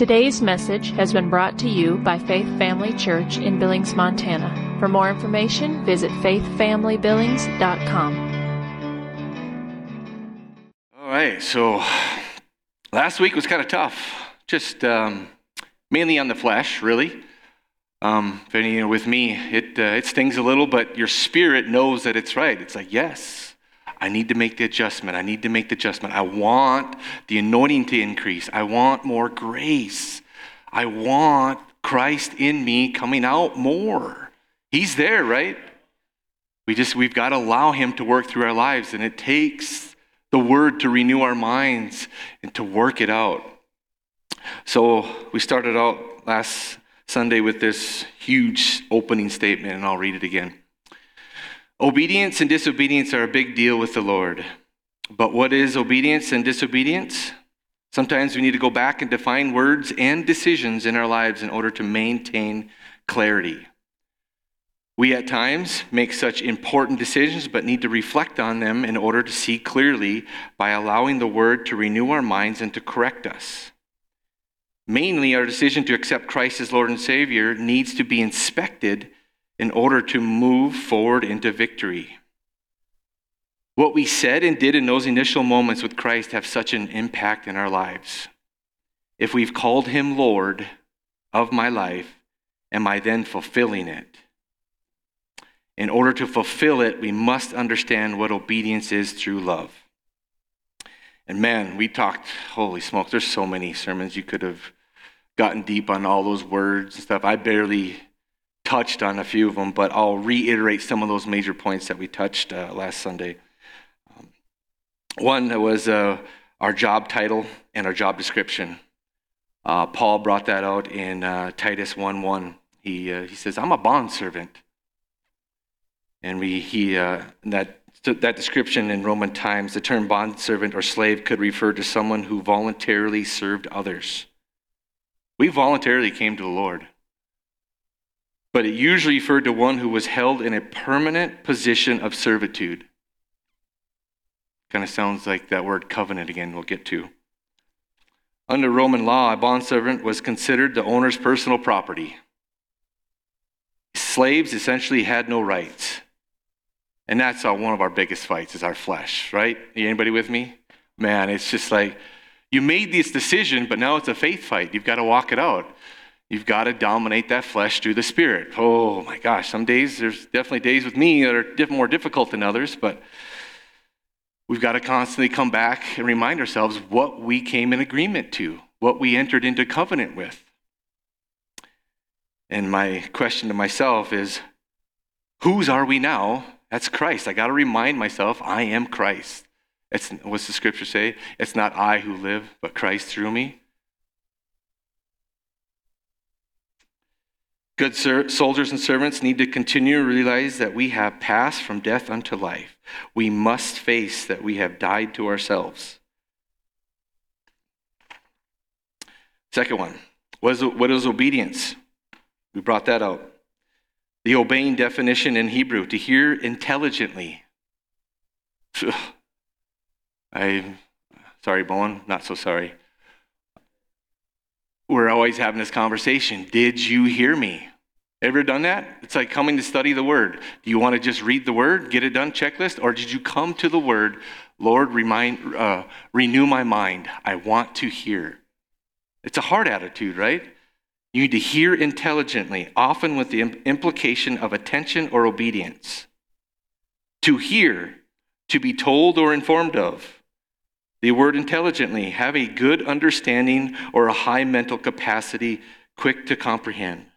Today's message has been brought to you by Faith Family Church in Billings, Montana. For more information, visit faithfamilybillings.com. All right, so last week was kind of tough, just um, mainly on the flesh, really. Um, if any, you with me, it uh, it stings a little, but your spirit knows that it's right. It's like, yes, I need to make the adjustment. I need to make the adjustment. I want the anointing to increase. I want more grace. I want Christ in me coming out more. He's there, right? We just we've got to allow him to work through our lives and it takes the word to renew our minds and to work it out. So, we started out last Sunday with this huge opening statement and I'll read it again. Obedience and disobedience are a big deal with the Lord. But what is obedience and disobedience? Sometimes we need to go back and define words and decisions in our lives in order to maintain clarity. We at times make such important decisions, but need to reflect on them in order to see clearly by allowing the Word to renew our minds and to correct us. Mainly, our decision to accept Christ as Lord and Savior needs to be inspected in order to move forward into victory. What we said and did in those initial moments with Christ have such an impact in our lives. If we've called him Lord of my life, am I then fulfilling it? In order to fulfill it, we must understand what obedience is through love. And man, we talked, holy smoke, there's so many sermons you could have gotten deep on all those words and stuff. I barely touched on a few of them, but I'll reiterate some of those major points that we touched uh, last Sunday. Um, one was uh, our job title and our job description. Uh, Paul brought that out in uh, Titus 1 1. He, uh, he says, I'm a bond servant. And we, he, uh, that, that description in Roman times, the term bond servant or slave could refer to someone who voluntarily served others. We voluntarily came to the Lord but it usually referred to one who was held in a permanent position of servitude. Kind of sounds like that word covenant again, we'll get to. Under Roman law, a bondservant was considered the owner's personal property. Slaves essentially had no rights. And that's one of our biggest fights is our flesh, right? Anybody with me? Man, it's just like you made this decision, but now it's a faith fight. You've got to walk it out. You've got to dominate that flesh through the Spirit. Oh my gosh, some days, there's definitely days with me that are more difficult than others, but we've got to constantly come back and remind ourselves what we came in agreement to, what we entered into covenant with. And my question to myself is whose are we now? That's Christ. I got to remind myself I am Christ. It's, what's the scripture say? It's not I who live, but Christ through me. Good ser- soldiers and servants need to continue to realize that we have passed from death unto life. We must face that we have died to ourselves. Second one, what is, what is obedience? We brought that out. The obeying definition in Hebrew, to hear intelligently. I, sorry, Bowen, not so sorry. We're always having this conversation. Did you hear me? Ever done that? It's like coming to study the Word. Do you want to just read the Word, get it done, checklist? Or did you come to the Word, Lord, remind, uh, renew my mind? I want to hear. It's a hard attitude, right? You need to hear intelligently, often with the implication of attention or obedience. To hear, to be told or informed of. The word intelligently, have a good understanding or a high mental capacity, quick to comprehend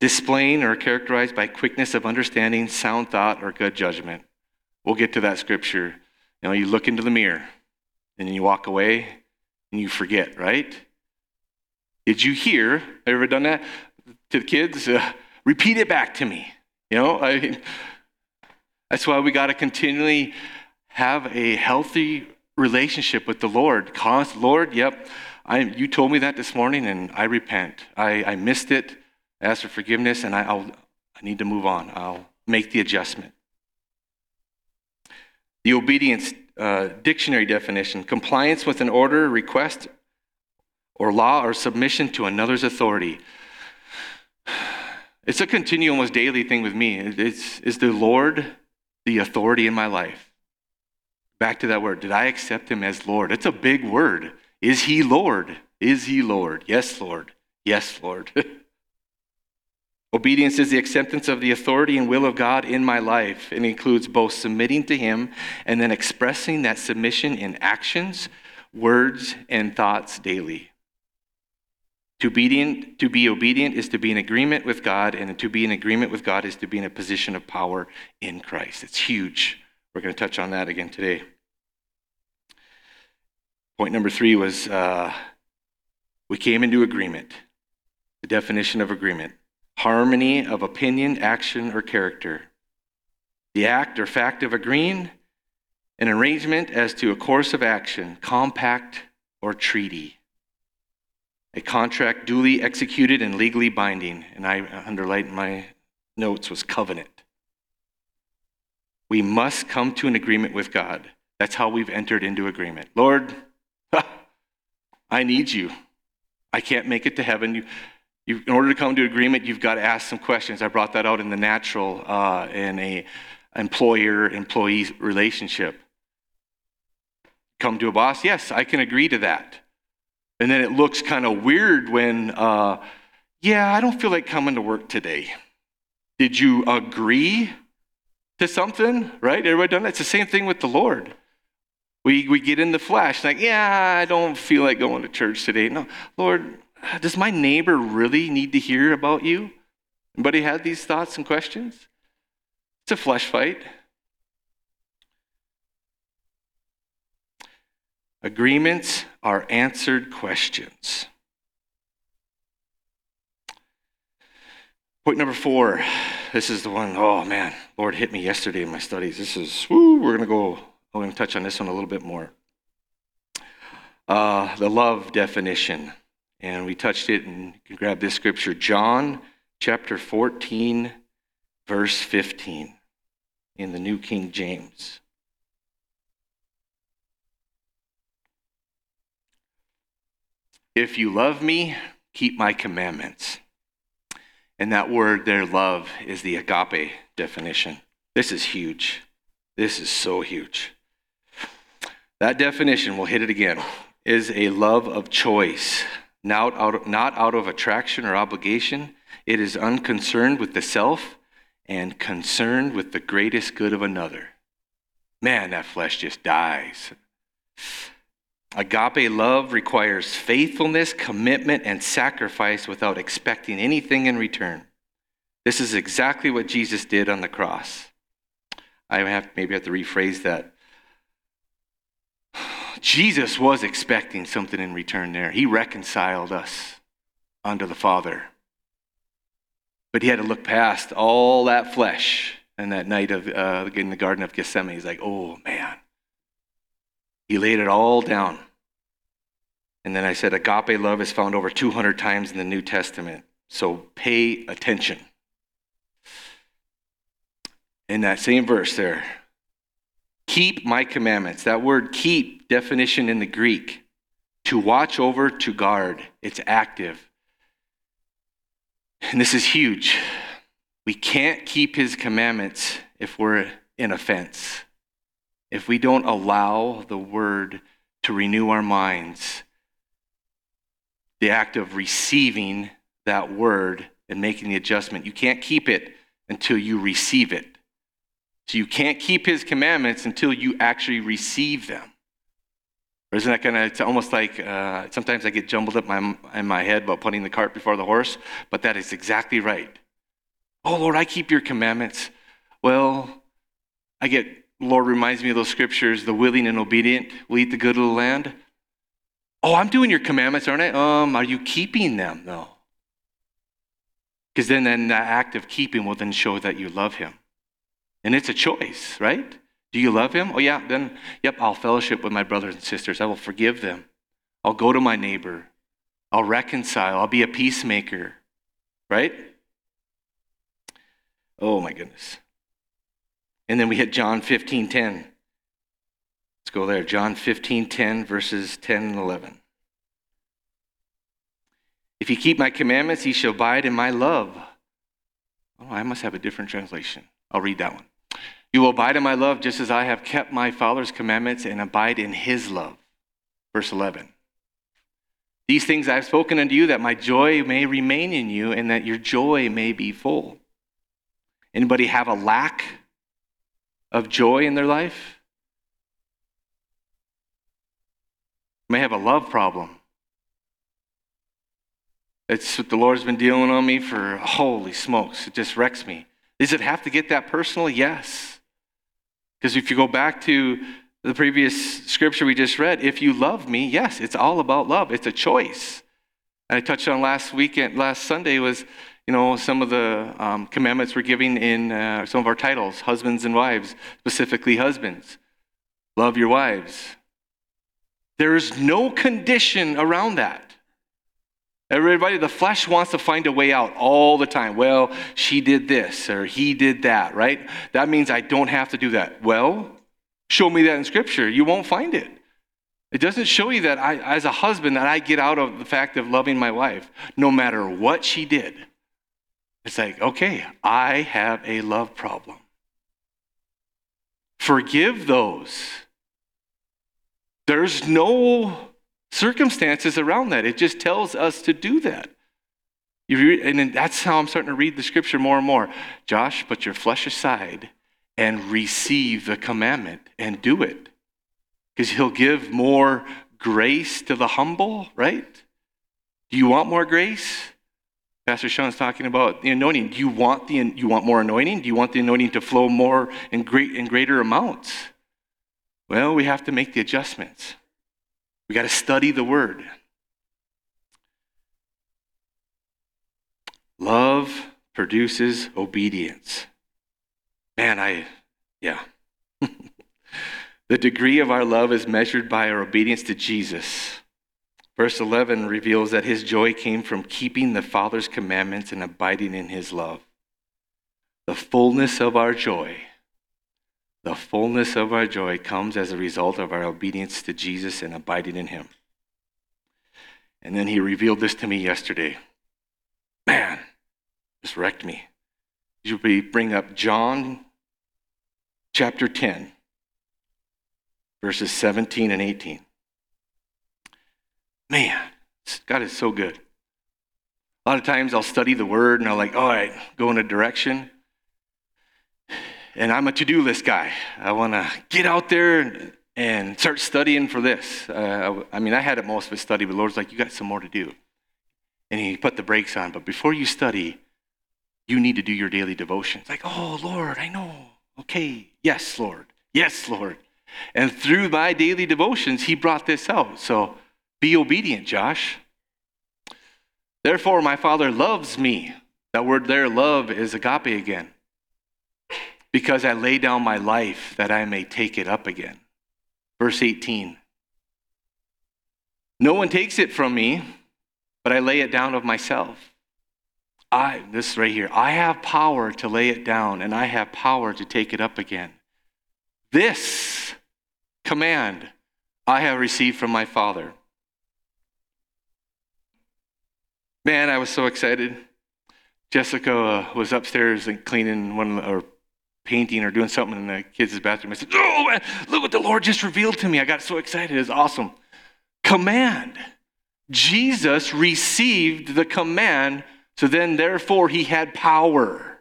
displaying or characterized by quickness of understanding, sound thought, or good judgment. We'll get to that scripture. You know, you look into the mirror and you walk away and you forget, right? Did you hear? Have you ever done that to the kids? Uh, repeat it back to me. You know, I, that's why we got to continually have a healthy relationship with the Lord. Cause, Lord, yep, I, you told me that this morning, and I repent. I, I missed it ask for forgiveness, and I, I'll, I need to move on. I'll make the adjustment. The obedience uh, dictionary definition compliance with an order, request, or law or submission to another's authority. It's a continual, almost daily thing with me. It's, is the Lord the authority in my life? Back to that word. Did I accept him as Lord? It's a big word. Is he Lord? Is he Lord? Yes, Lord. Yes, Lord. Obedience is the acceptance of the authority and will of God in my life. It includes both submitting to Him and then expressing that submission in actions, words, and thoughts daily. To, to be obedient is to be in agreement with God, and to be in agreement with God is to be in a position of power in Christ. It's huge. We're going to touch on that again today. Point number three was uh, we came into agreement. The definition of agreement harmony of opinion, action, or character. The act or fact of agreeing, an arrangement as to a course of action, compact, or treaty. A contract duly executed and legally binding, and I underlined my notes was covenant. We must come to an agreement with God. That's how we've entered into agreement. Lord, I need you. I can't make it to heaven. You, you, in order to come to agreement, you've got to ask some questions. I brought that out in the natural uh, in a employer-employee relationship. Come to a boss, yes, I can agree to that. And then it looks kind of weird when, uh, yeah, I don't feel like coming to work today. Did you agree to something? Right? Everybody done that? It's the same thing with the Lord. We, we get in the flesh, like, yeah, I don't feel like going to church today. No, Lord, does my neighbor really need to hear about you? Anybody had these thoughts and questions? It's a flesh fight. Agreements are answered questions. Point number four. This is the one, oh man, Lord hit me yesterday in my studies. This is, woo, we're going to go, I'm going to touch on this one a little bit more. Uh, the love definition. And we touched it, and you can grab this scripture John chapter 14, verse 15 in the New King James. If you love me, keep my commandments. And that word there, love, is the agape definition. This is huge. This is so huge. That definition, we'll hit it again, is a love of choice not out, of, not out of attraction or obligation. It is unconcerned with the self and concerned with the greatest good of another. Man, that flesh just dies. Agape love requires faithfulness, commitment, and sacrifice without expecting anything in return. This is exactly what Jesus did on the cross. I have maybe have to rephrase that. Jesus was expecting something in return there. He reconciled us unto the Father. But he had to look past all that flesh and that night of uh, in the Garden of Gethsemane. He's like, oh man. He laid it all down. And then I said, agape love is found over 200 times in the New Testament. So pay attention. In that same verse there, Keep my commandments. That word keep, definition in the Greek, to watch over, to guard. It's active. And this is huge. We can't keep his commandments if we're in offense. If we don't allow the word to renew our minds, the act of receiving that word and making the adjustment, you can't keep it until you receive it. So you can't keep his commandments until you actually receive them. Or isn't that kind of, it's almost like uh, sometimes I get jumbled up my, in my head about putting the cart before the horse, but that is exactly right. Oh, Lord, I keep your commandments. Well, I get, Lord reminds me of those scriptures the willing and obedient will eat the good of the land. Oh, I'm doing your commandments, aren't I? Um, are you keeping them, though? Because then, then that act of keeping will then show that you love him. And it's a choice, right? Do you love him? Oh, yeah, then, yep, I'll fellowship with my brothers and sisters. I will forgive them. I'll go to my neighbor. I'll reconcile. I'll be a peacemaker, right? Oh, my goodness. And then we hit John 15 10. Let's go there. John 15 10, verses 10 and 11. If you keep my commandments, he shall abide in my love. Oh, I must have a different translation. I'll read that one. You will abide in my love just as I have kept my Father's commandments and abide in his love. Verse 11. These things I have spoken unto you that my joy may remain in you and that your joy may be full. Anybody have a lack of joy in their life? may have a love problem. It's what the Lord's been dealing on me for holy smokes. It just wrecks me. Does it have to get that personal? Yes. Because if you go back to the previous scripture we just read, if you love me, yes, it's all about love. It's a choice. I touched on last weekend, last Sunday was, you know, some of the um, commandments we're giving in uh, some of our titles, husbands and wives, specifically husbands. Love your wives. There is no condition around that. Everybody, the flesh wants to find a way out all the time. Well, she did this or he did that, right? That means I don't have to do that. Well, show me that in Scripture. You won't find it. It doesn't show you that I, as a husband, that I get out of the fact of loving my wife, no matter what she did. It's like, okay, I have a love problem. Forgive those. There's no circumstances around that. It just tells us to do that. Read, and that's how I'm starting to read the scripture more and more. Josh, put your flesh aside and receive the commandment and do it. Because he'll give more grace to the humble, right? Do you want more grace? Pastor Sean's talking about the anointing. Do you want the you want more anointing? Do you want the anointing to flow more in great in greater amounts? Well, we have to make the adjustments. We got to study the word. Love produces obedience. Man, I, yeah. the degree of our love is measured by our obedience to Jesus. Verse 11 reveals that his joy came from keeping the Father's commandments and abiding in his love. The fullness of our joy the fullness of our joy comes as a result of our obedience to Jesus and abiding in Him. And then He revealed this to me yesterday. Man, this wrecked me. You bring up John chapter 10, verses 17 and 18. Man, God is so good. A lot of times I'll study the word and I'll like, all right, go in a direction. And I'm a to do list guy. I want to get out there and, and, start studying for this. Uh, I, I, mean, I had it most of it studied, but Lord's like, you got some more to do. And He put the brakes on. But before you study, you need to do your daily devotions. Like, oh, Lord, I know. Okay. Yes, Lord. Yes, Lord. And through my daily devotions, He brought this out. So be obedient, Josh. Therefore, my Father loves me. That word there, love, is agape again because I lay down my life that I may take it up again. Verse 18 No one takes it from me, but I lay it down of myself. I, this right here, I have power to lay it down and I have power to take it up again. This command I have received from my Father. Man, I was so excited. Jessica uh, was upstairs and cleaning one of the, or painting or doing something in the kids' bathroom. I said, Oh, man, look what the Lord just revealed to me. I got so excited. It's awesome. Command. Jesus received the command, so then therefore he had power.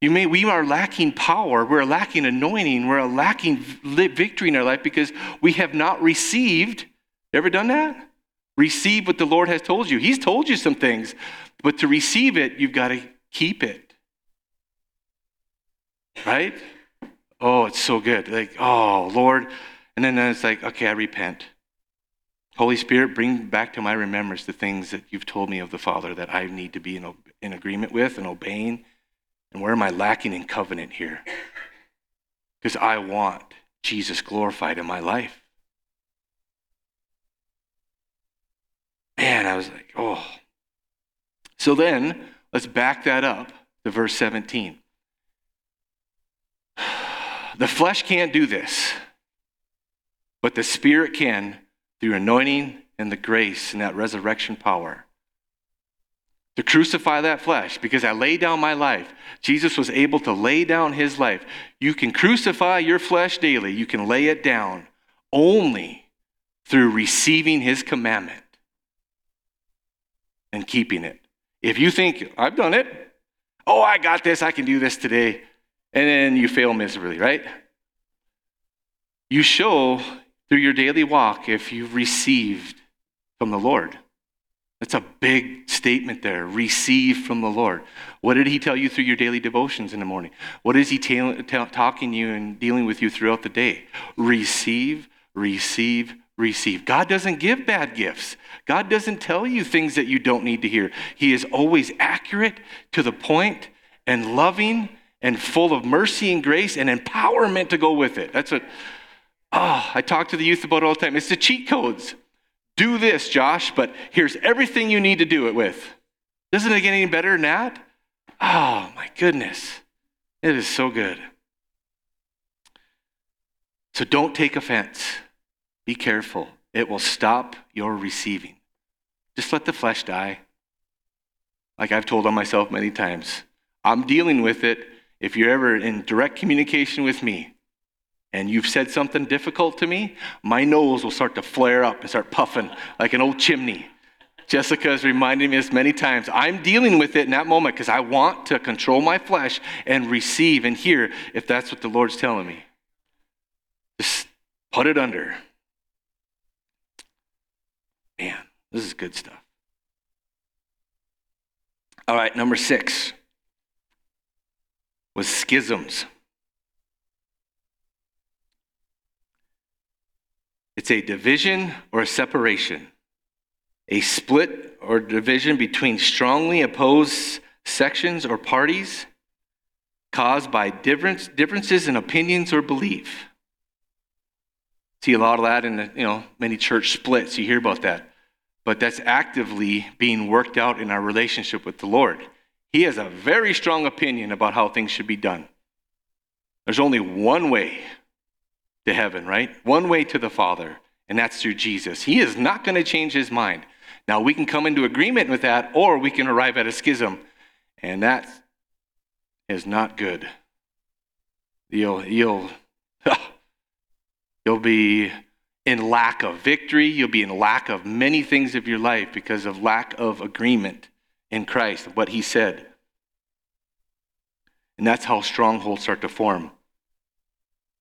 You may, we are lacking power, we're lacking anointing, we're lacking victory in our life because we have not received. Ever done that? Receive what the Lord has told you. He's told you some things, but to receive it, you've got to keep it. Right? Oh, it's so good. Like, oh, Lord. And then it's like, okay, I repent. Holy Spirit, bring back to my remembrance the things that you've told me of the Father that I need to be in, in agreement with and obeying. And where am I lacking in covenant here? Because I want Jesus glorified in my life. Man, I was like, oh. So then, let's back that up to verse 17. The flesh can't do this, but the Spirit can through anointing and the grace and that resurrection power to crucify that flesh because I lay down my life. Jesus was able to lay down his life. You can crucify your flesh daily, you can lay it down only through receiving his commandment and keeping it. If you think, I've done it, oh, I got this, I can do this today, and then you fail miserably, right? You show through your daily walk if you've received from the Lord. That's a big statement there. Receive from the Lord. What did He tell you through your daily devotions in the morning? What is He ta- ta- talking you and dealing with you throughout the day? Receive, receive, receive. God doesn't give bad gifts. God doesn't tell you things that you don't need to hear. He is always accurate, to the point, and loving, and full of mercy and grace and empowerment to go with it. That's what oh, I talk to the youth about all the time. It's the cheat codes do this, Josh, but here's everything you need to do it with. Doesn't it get any better than that? Oh, my goodness. It is so good. So don't take offense. Be careful. It will stop your receiving. Just let the flesh die. Like I've told on myself many times, I'm dealing with it. If you're ever in direct communication with me, and you've said something difficult to me, my nose will start to flare up and start puffing like an old chimney. Jessica has reminded me this many times. I'm dealing with it in that moment because I want to control my flesh and receive and hear if that's what the Lord's telling me. Just put it under. Man, this is good stuff. All right, number six was schisms. It's a division or a separation, a split or division between strongly opposed sections or parties caused by difference, differences in opinions or belief. See a lot of that in the, you know, many church splits. You hear about that. But that's actively being worked out in our relationship with the Lord. He has a very strong opinion about how things should be done. There's only one way to heaven, right? One way to the Father, and that's through Jesus. He is not going to change his mind. Now, we can come into agreement with that, or we can arrive at a schism, and that is not good. You'll, you'll, you'll be in lack of victory. You'll be in lack of many things of your life because of lack of agreement in Christ, what he said. And that's how strongholds start to form.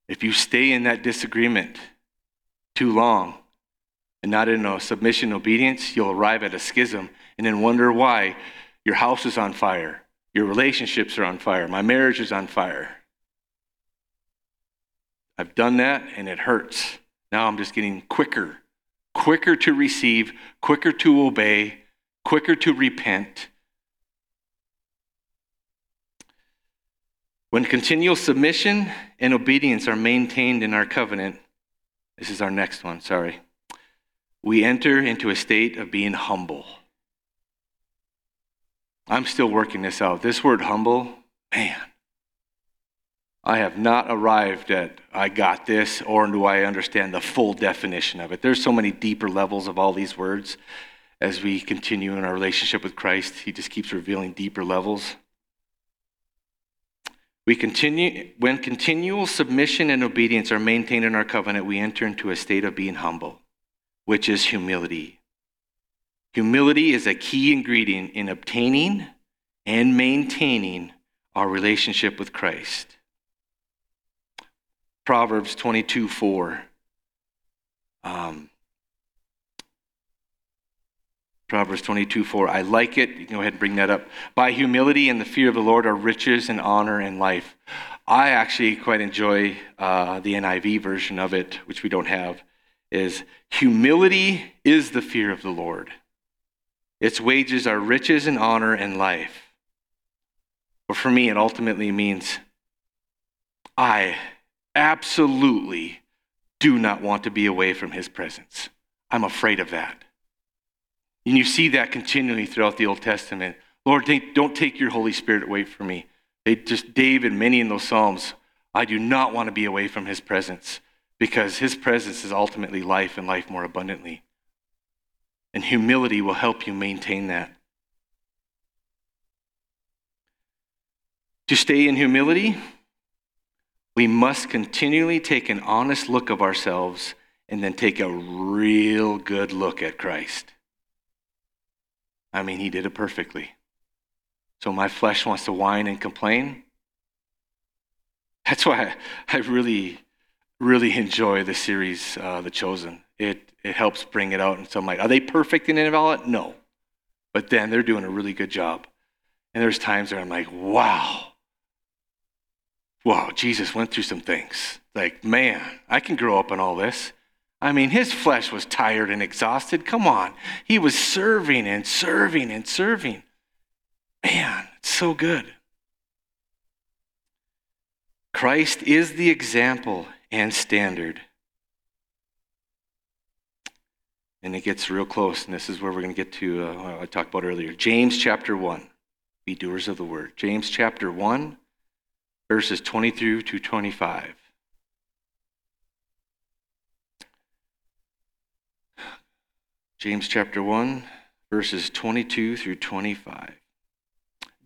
If you stay in that disagreement too long and not in a submission obedience, you'll arrive at a schism and then wonder why your house is on fire, your relationships are on fire, my marriage is on fire. I've done that and it hurts. Now I'm just getting quicker, quicker to receive, quicker to obey, quicker to repent When continual submission and obedience are maintained in our covenant, this is our next one, sorry, we enter into a state of being humble. I'm still working this out. This word humble, man, I have not arrived at I got this or do I understand the full definition of it. There's so many deeper levels of all these words as we continue in our relationship with Christ. He just keeps revealing deeper levels. We continue, when continual submission and obedience are maintained in our covenant, we enter into a state of being humble, which is humility. Humility is a key ingredient in obtaining and maintaining our relationship with Christ. Proverbs 22 4. Um, Proverbs 22, 4. I like it. You can go ahead and bring that up. By humility and the fear of the Lord are riches and honor and life. I actually quite enjoy uh, the NIV version of it, which we don't have, is humility is the fear of the Lord. Its wages are riches and honor and life. But for me, it ultimately means I absolutely do not want to be away from his presence. I'm afraid of that. And you see that continually throughout the Old Testament. Lord, don't take your Holy Spirit away from me. They just, David, many in those Psalms, I do not want to be away from his presence because his presence is ultimately life and life more abundantly. And humility will help you maintain that. To stay in humility, we must continually take an honest look of ourselves and then take a real good look at Christ. I mean, he did it perfectly. So my flesh wants to whine and complain. That's why I, really, really enjoy the series, uh, The Chosen. It, it helps bring it out. And so I'm like, are they perfect in all it? No. But then they're doing a really good job. And there's times where I'm like, wow. Wow, Jesus went through some things. Like, man, I can grow up in all this. I mean, his flesh was tired and exhausted. Come on. He was serving and serving and serving. Man, it's so good. Christ is the example and standard. And it gets real close, and this is where we're going to get to uh, I talked about earlier. James chapter 1. Be doers of the word. James chapter 1, verses 23 to 25. James chapter 1, verses 22 through 25.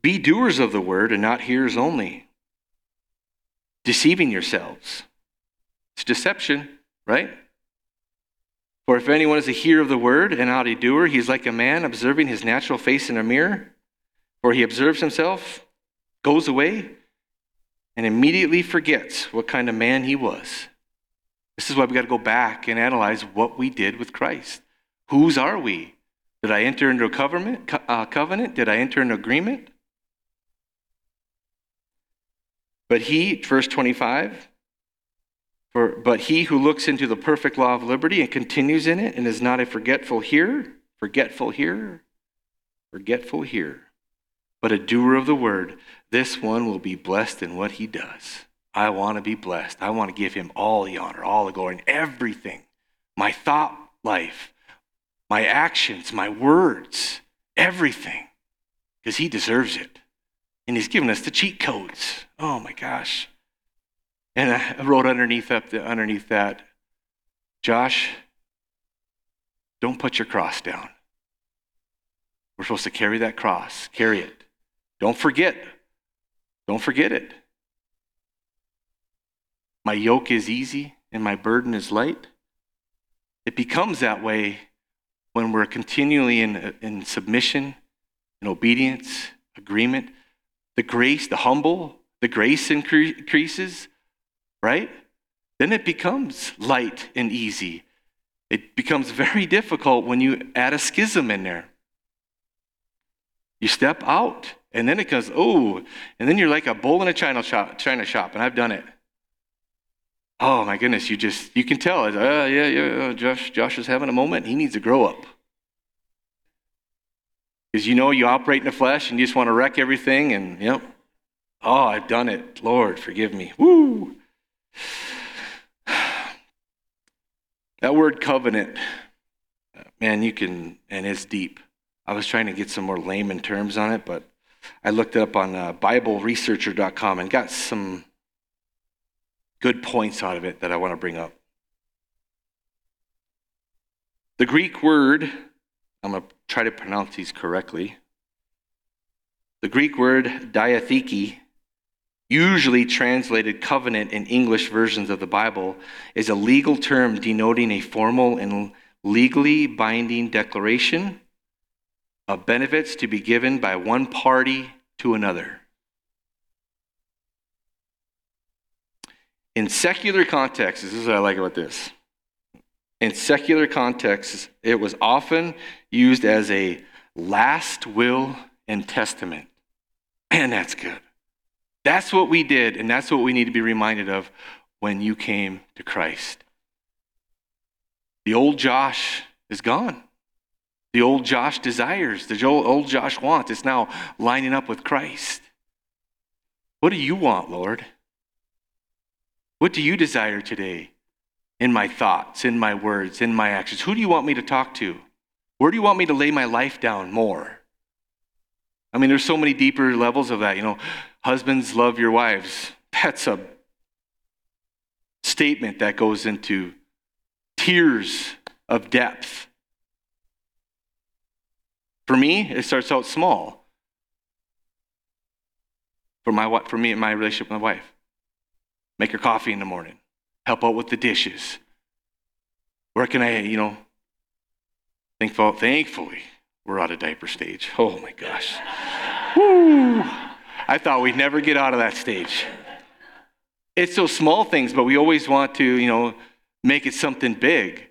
Be doers of the word and not hearers only, deceiving yourselves. It's deception, right? For if anyone is a hearer of the word and not a doer, he is like a man observing his natural face in a mirror. For he observes himself, goes away, and immediately forgets what kind of man he was. This is why we got to go back and analyze what we did with Christ. Whose are we? Did I enter into a covenant? Uh, covenant? Did I enter an agreement? But he, verse 25, for, but he who looks into the perfect law of liberty and continues in it and is not a forgetful hearer, forgetful hearer, forgetful hearer, but a doer of the word, this one will be blessed in what he does. I want to be blessed. I want to give him all the honor, all the glory, and everything. My thought life, my actions, my words, everything, because He deserves it. And He's given us the cheat codes. Oh my gosh. And I wrote underneath up the, underneath that, Josh, don't put your cross down. We're supposed to carry that cross. Carry it. Don't forget. Don't forget it. My yoke is easy and my burden is light. It becomes that way when we're continually in, in submission, in obedience, agreement, the grace, the humble, the grace increases, right? Then it becomes light and easy. It becomes very difficult when you add a schism in there. You step out, and then it goes, oh, and then you're like a bull in a china shop, china shop, and I've done it. Oh my goodness, you just, you can tell, uh, yeah, yeah, Josh, Josh is having a moment. He needs to grow up. Because you know you operate in the flesh and you just want to wreck everything and, yep, oh, I've done it. Lord, forgive me. Woo! That word covenant, man, you can, and it's deep. I was trying to get some more layman terms on it, but I looked it up on uh, BibleResearcher.com and got some good points out of it that I want to bring up. The Greek word, I'm going to try to pronounce these correctly. The Greek word diatheke, usually translated covenant in English versions of the Bible, is a legal term denoting a formal and legally binding declaration of benefits to be given by one party to another. In secular contexts, this is what I like about this. In secular contexts, it was often used as a last will and testament. Man, that's good. That's what we did, and that's what we need to be reminded of when you came to Christ. The old Josh is gone. The old Josh desires, the old Josh wants, is now lining up with Christ. What do you want, Lord? What do you desire today in my thoughts, in my words, in my actions? Who do you want me to talk to? Where do you want me to lay my life down more? I mean, there's so many deeper levels of that. You know, husbands love your wives. That's a statement that goes into tiers of depth. For me, it starts out small. For, my, for me and my relationship with my wife. Make her coffee in the morning. Help out with the dishes. Where can I, you know, thankful, thankfully, we're out of diaper stage. Oh my gosh. Woo! I thought we'd never get out of that stage. It's those small things, but we always want to, you know, make it something big.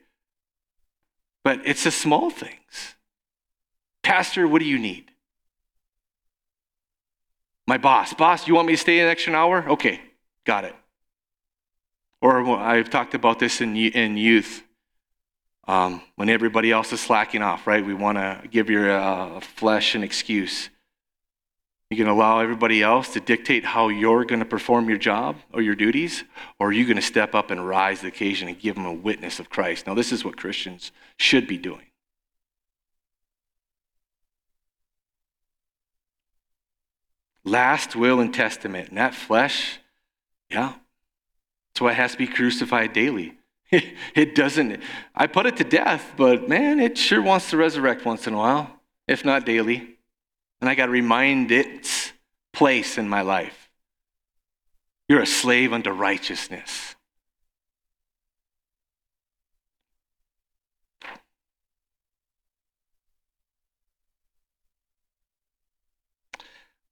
But it's the small things. Pastor, what do you need? My boss, boss, you want me to stay an extra hour? Okay, got it. Or I've talked about this in, in youth. Um, when everybody else is slacking off, right? We want to give your uh, flesh an excuse. You can allow everybody else to dictate how you're going to perform your job or your duties, or are you going to step up and rise to the occasion and give them a witness of Christ? Now, this is what Christians should be doing. Last will and testament. And that flesh, yeah, that's why it has to be crucified daily. It doesn't, I put it to death, but man, it sure wants to resurrect once in a while, if not daily. And I got to remind its place in my life. You're a slave unto righteousness.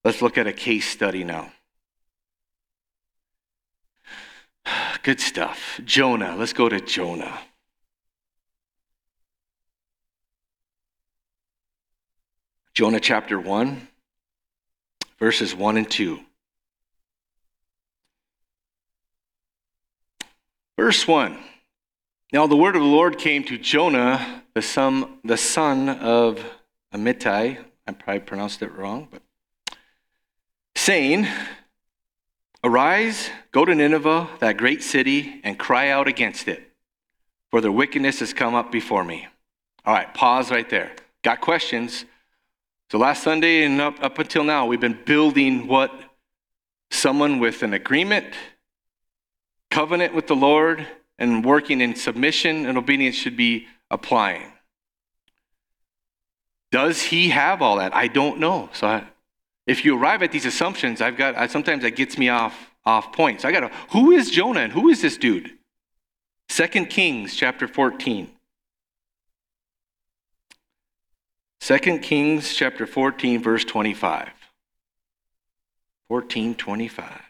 Let's look at a case study now. Good stuff. Jonah. Let's go to Jonah. Jonah chapter 1, verses 1 and 2. Verse 1. Now the word of the Lord came to Jonah, the son, the son of Amittai. I probably pronounced it wrong, but saying, Arise, go to Nineveh, that great city, and cry out against it, for their wickedness has come up before me. All right, pause right there. Got questions? So last Sunday and up, up until now, we've been building what someone with an agreement, covenant with the Lord, and working in submission and obedience should be applying. Does he have all that? I don't know. So I, if you arrive at these assumptions, I've got I, sometimes that gets me off off point. So I got to who is Jonah and who is this dude? Second Kings chapter 14. 2 Kings chapter 14, verse 25. 14, 25.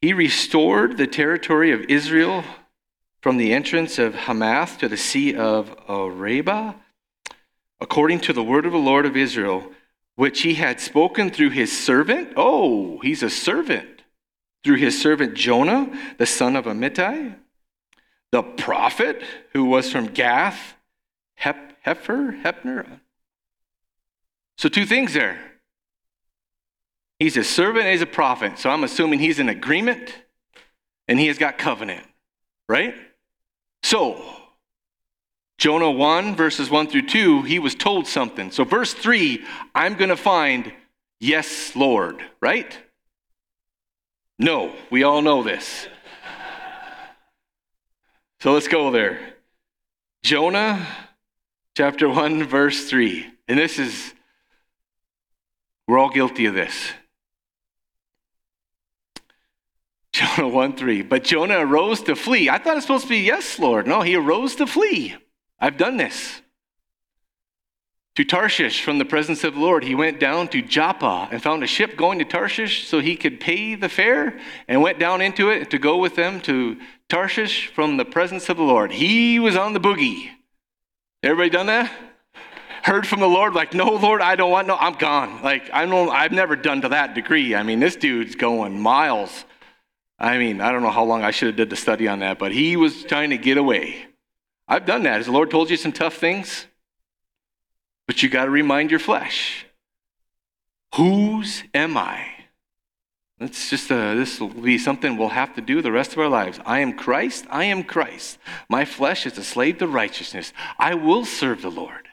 He restored the territory of Israel from the entrance of Hamath to the sea of Arabah, according to the word of the Lord of Israel, which he had spoken through his servant. Oh, he's a servant. Through his servant Jonah, the son of Amittai the prophet who was from Gath, Hep, Hepher, Hepner. So, two things there. He's a servant he's a prophet. So, I'm assuming he's in agreement and he has got covenant, right? So, Jonah 1, verses 1 through 2, he was told something. So, verse 3, I'm going to find, yes, Lord, right? No, we all know this. So let's go there. Jonah chapter 1, verse 3. And this is, we're all guilty of this. Jonah 1 3. But Jonah arose to flee. I thought it's supposed to be, yes, Lord. No, he arose to flee. I've done this. To Tarshish from the presence of the Lord. He went down to Joppa and found a ship going to Tarshish so he could pay the fare and went down into it to go with them to Tarshish from the presence of the Lord. He was on the boogie. Everybody done that? Heard from the Lord, like, no, Lord, I don't want, no, I'm gone. Like, I don't, I've never done to that degree. I mean, this dude's going miles. I mean, I don't know how long I should have did the study on that, but he was trying to get away. I've done that. Has the Lord told you some tough things? But you got to remind your flesh, whose am I? It's just a, this will be something we'll have to do the rest of our lives. I am Christ. I am Christ. My flesh is a slave to righteousness. I will serve the Lord.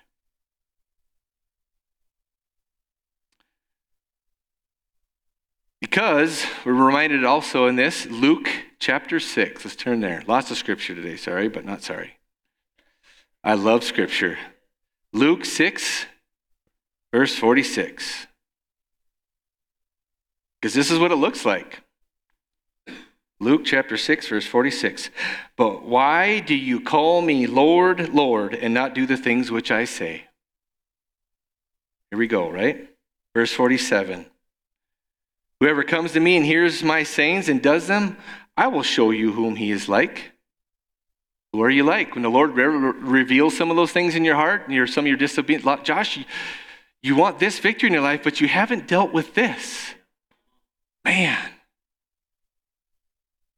Because we're reminded also in this, Luke chapter 6. Let's turn there. Lots of scripture today, sorry, but not sorry. I love scripture. Luke 6, verse 46. Because this is what it looks like. Luke chapter 6, verse 46. But why do you call me Lord, Lord, and not do the things which I say? Here we go, right? Verse 47. Whoever comes to me and hears my sayings and does them, I will show you whom he is like. Who are you like? When the Lord re- reveals some of those things in your heart, and you're, some of your disobedience, Josh, you, you want this victory in your life, but you haven't dealt with this. Man.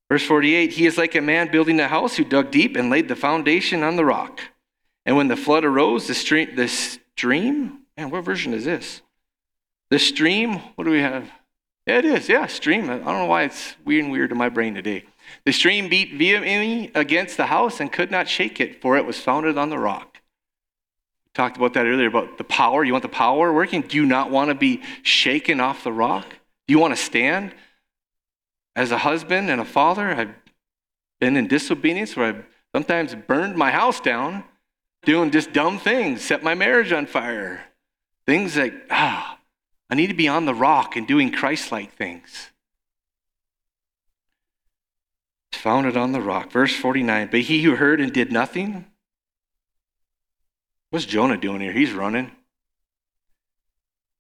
Verse 48 He is like a man building a house who dug deep and laid the foundation on the rock. And when the flood arose, the stream, the stream, man, what version is this? The stream, what do we have? Yeah, it is, yeah, stream. I don't know why it's weird and weird in my brain today. The stream beat vehemently against the house and could not shake it, for it was founded on the rock. We talked about that earlier about the power. You want the power working? Do you not want to be shaken off the rock? Do you want to stand? As a husband and a father, I've been in disobedience where I've sometimes burned my house down, doing just dumb things, set my marriage on fire. Things like, ah, I need to be on the rock and doing Christ like things. It's founded on the rock. Verse 49 But he who heard and did nothing, what's Jonah doing here? He's running.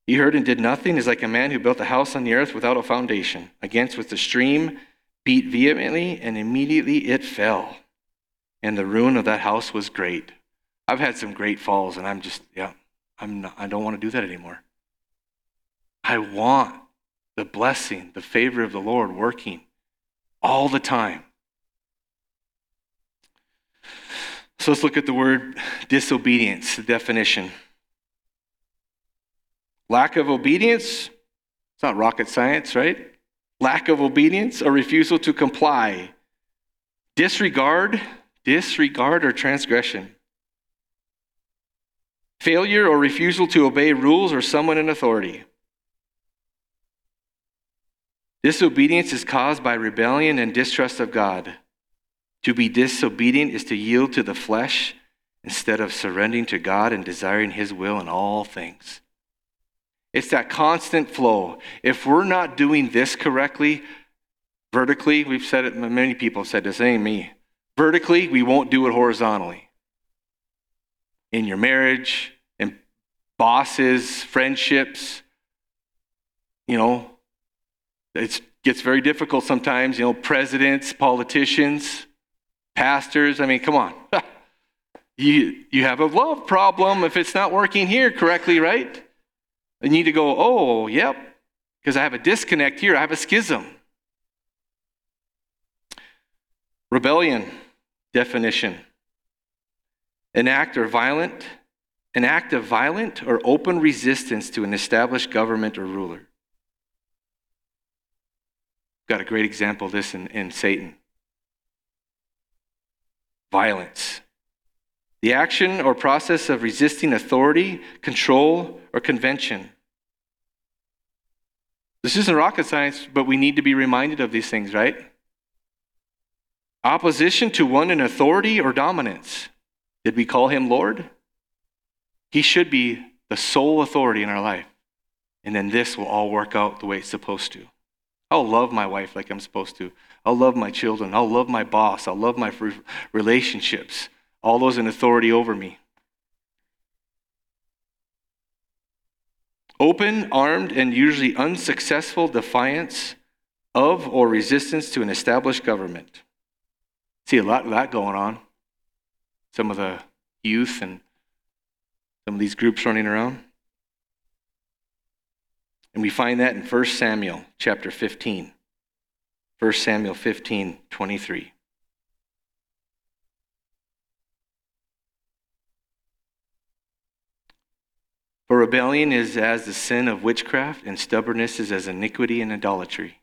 He heard and did nothing is like a man who built a house on the earth without a foundation, against which the stream beat vehemently, and immediately it fell. And the ruin of that house was great. I've had some great falls, and I'm just, yeah, I'm not, I don't want to do that anymore. I want the blessing, the favor of the Lord working all the time. So let's look at the word disobedience, the definition. Lack of obedience, it's not rocket science, right? Lack of obedience or refusal to comply. Disregard, disregard or transgression. Failure or refusal to obey rules or someone in authority. Disobedience is caused by rebellion and distrust of God. To be disobedient is to yield to the flesh instead of surrendering to God and desiring His will in all things. It's that constant flow. If we're not doing this correctly, vertically, we've said it, many people have said this, ain't me. Vertically, we won't do it horizontally. In your marriage, in bosses, friendships, you know, it gets very difficult sometimes, you know, presidents, politicians, pastors. I mean, come on. you, you have a love problem if it's not working here correctly, right? You need to go, oh, yep, because I have a disconnect here, I have a schism. Rebellion definition an act or violent, an act of violent or open resistance to an established government or ruler. Got a great example of this in, in Satan. Violence. The action or process of resisting authority, control, or convention. This isn't rocket science, but we need to be reminded of these things, right? Opposition to one in authority or dominance. Did we call him Lord? He should be the sole authority in our life. And then this will all work out the way it's supposed to. I'll love my wife like I'm supposed to. I'll love my children. I'll love my boss. I'll love my relationships all those in authority over me. Open, armed, and usually unsuccessful defiance of or resistance to an established government. See a lot of that going on. Some of the youth and some of these groups running around. And we find that in 1 Samuel chapter 15. 1 Samuel 15, 23. For rebellion is as the sin of witchcraft, and stubbornness is as iniquity and idolatry.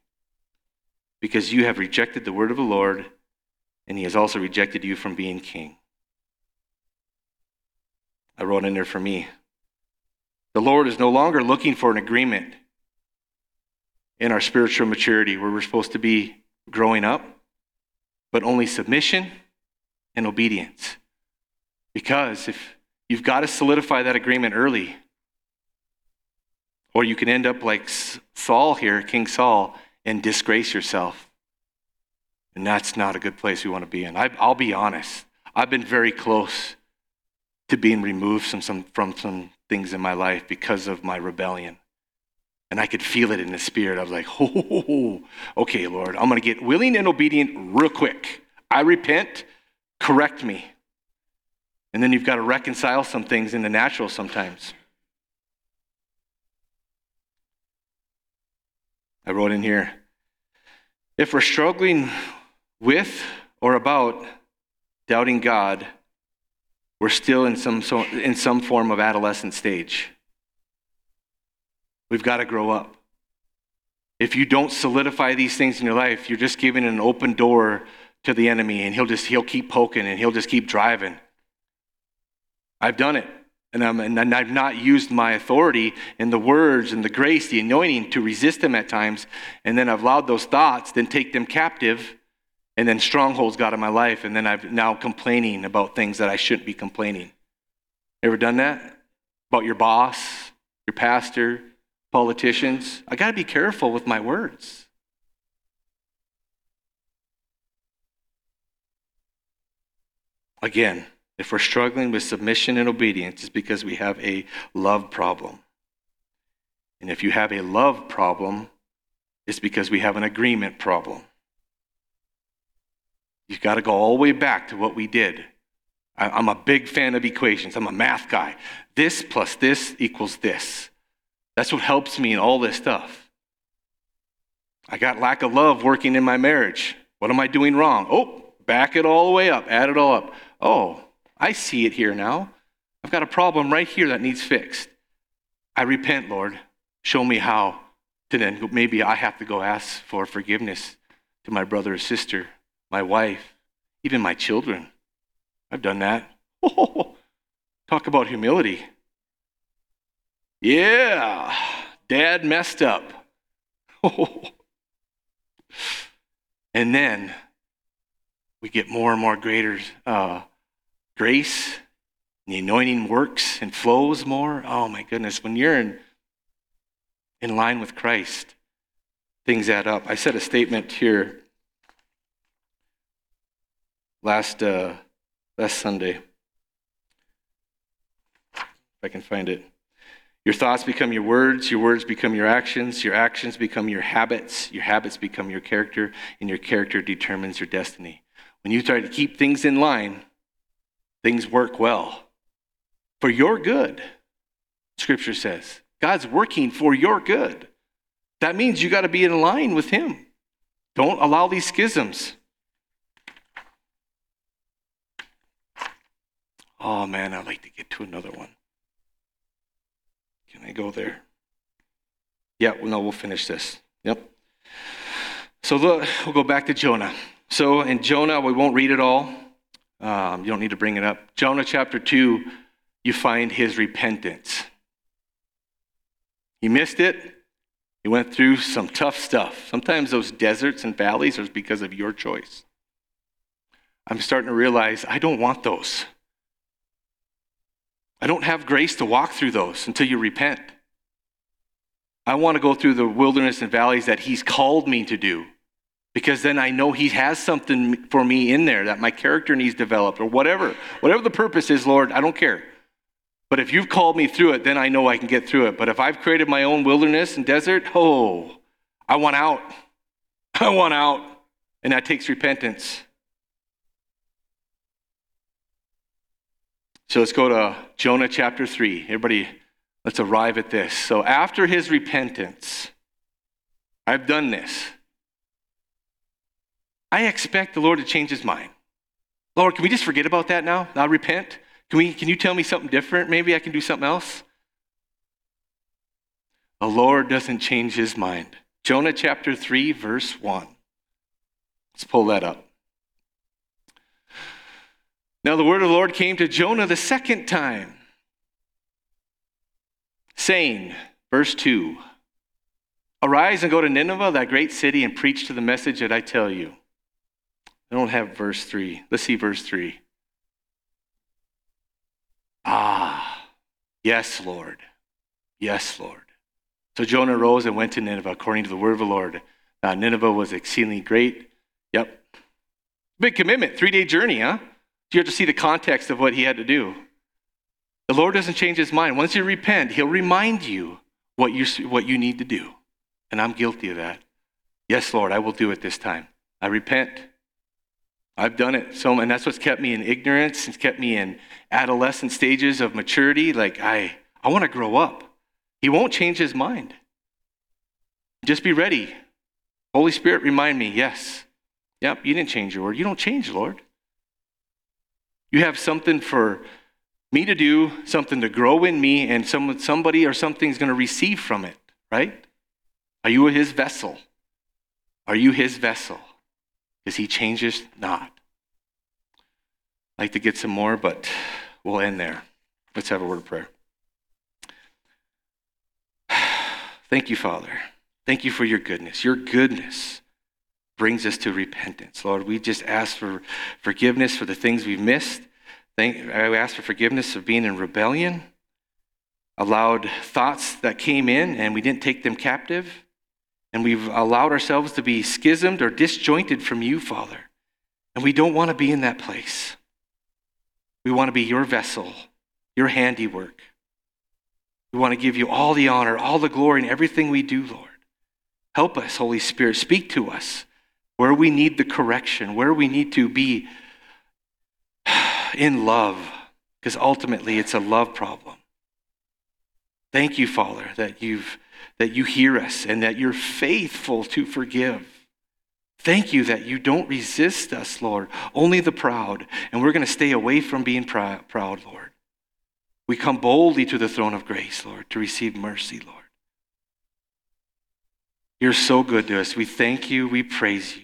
Because you have rejected the word of the Lord, and he has also rejected you from being king. I wrote in there for me. The Lord is no longer looking for an agreement in our spiritual maturity where we're supposed to be growing up, but only submission and obedience. Because if you've got to solidify that agreement early, or you can end up like Saul here, King Saul, and disgrace yourself. And that's not a good place we want to be in. I, will be honest. I've been very close to being removed from some, from some things in my life because of my rebellion. And I could feel it in the spirit. I was like, oh, okay, Lord, I'm going to get willing and obedient real quick. I repent, correct me. And then you've got to reconcile some things in the natural sometimes. I wrote in here if we're struggling with or about doubting God, we're still in some, in some form of adolescent stage. We've got to grow up. If you don't solidify these things in your life, you're just giving an open door to the enemy and he'll just he'll keep poking and he'll just keep driving. I've done it. And, I'm, and I've not used my authority and the words and the grace, the anointing to resist them at times. And then I've allowed those thoughts, then take them captive, and then strongholds got in my life. And then I've now complaining about things that I shouldn't be complaining. Ever done that? About your boss, your pastor, politicians? I got to be careful with my words. Again, if we're struggling with submission and obedience, it's because we have a love problem. And if you have a love problem, it's because we have an agreement problem. You've got to go all the way back to what we did. I'm a big fan of equations. I'm a math guy. This plus this equals this. That's what helps me in all this stuff. I got lack of love working in my marriage. What am I doing wrong? Oh, back it all the way up, add it all up. Oh, I see it here now. I've got a problem right here that needs fixed. I repent, Lord. Show me how to then maybe I have to go ask for forgiveness to my brother or sister, my wife, even my children. I've done that. Oh, talk about humility. Yeah, dad messed up. And then we get more and more greater uh, grace, the anointing works and flows more. Oh my goodness, when you're in, in line with Christ, things add up. I said a statement here last, uh, last Sunday. If I can find it. Your thoughts become your words, your words become your actions, your actions become your habits, your habits become your character, and your character determines your destiny. When you try to keep things in line, things work well for your good, Scripture says. God's working for your good. That means you got to be in line with Him. Don't allow these schisms. Oh man, I'd like to get to another one. Can I go there? Yeah, well, no, we'll finish this. Yep. So look, we'll go back to Jonah. So in Jonah, we won't read it all. Um, you don't need to bring it up. Jonah chapter 2, you find his repentance. He missed it. He went through some tough stuff. Sometimes those deserts and valleys are because of your choice. I'm starting to realize I don't want those. I don't have grace to walk through those until you repent. I want to go through the wilderness and valleys that He's called me to do because then I know He has something for me in there that my character needs developed or whatever. Whatever the purpose is, Lord, I don't care. But if you've called me through it, then I know I can get through it. But if I've created my own wilderness and desert, oh, I want out. I want out. And that takes repentance. So let's go to Jonah chapter 3. Everybody, let's arrive at this. So after his repentance, I've done this. I expect the Lord to change his mind. Lord, can we just forget about that now? Now repent? Can, we, can you tell me something different? Maybe I can do something else? The Lord doesn't change his mind. Jonah chapter 3, verse 1. Let's pull that up. Now the word of the Lord came to Jonah the second time, saying, verse 2 Arise and go to Nineveh, that great city, and preach to the message that I tell you. I don't have verse 3. Let's see verse 3. Ah, Yes, Lord. Yes, Lord. So Jonah rose and went to Nineveh according to the word of the Lord. Now, Nineveh was exceedingly great. Yep. Big commitment, three day journey, huh? You have to see the context of what he had to do. The Lord doesn't change his mind. Once you repent, he'll remind you what you, what you need to do. And I'm guilty of that. Yes, Lord, I will do it this time. I repent. I've done it. So, and that's what's kept me in ignorance. It's kept me in adolescent stages of maturity. Like, I, I want to grow up. He won't change his mind. Just be ready. Holy Spirit, remind me, yes. Yep, you didn't change your word. You don't change, Lord. You have something for me to do, something to grow in me, and some, somebody or something is going to receive from it, right? Are you his vessel? Are you his vessel? Because he changes not. I'd like to get some more, but we'll end there. Let's have a word of prayer. Thank you, Father. Thank you for your goodness. Your goodness brings us to repentance. Lord, we just ask for forgiveness for the things we've missed. Thank, I ask for forgiveness of being in rebellion, allowed thoughts that came in and we didn't take them captive, and we've allowed ourselves to be schismed or disjointed from you, Father. And we don't want to be in that place. We want to be your vessel, your handiwork. We want to give you all the honor, all the glory in everything we do, Lord. Help us, Holy Spirit. Speak to us where we need the correction, where we need to be in love, because ultimately it's a love problem. Thank you, Father, that you've that you hear us and that you're faithful to forgive. Thank you that you don't resist us, Lord, only the proud. And we're going to stay away from being proud, Lord. We come boldly to the throne of grace, Lord, to receive mercy, Lord. You're so good to us. We thank you. We praise you.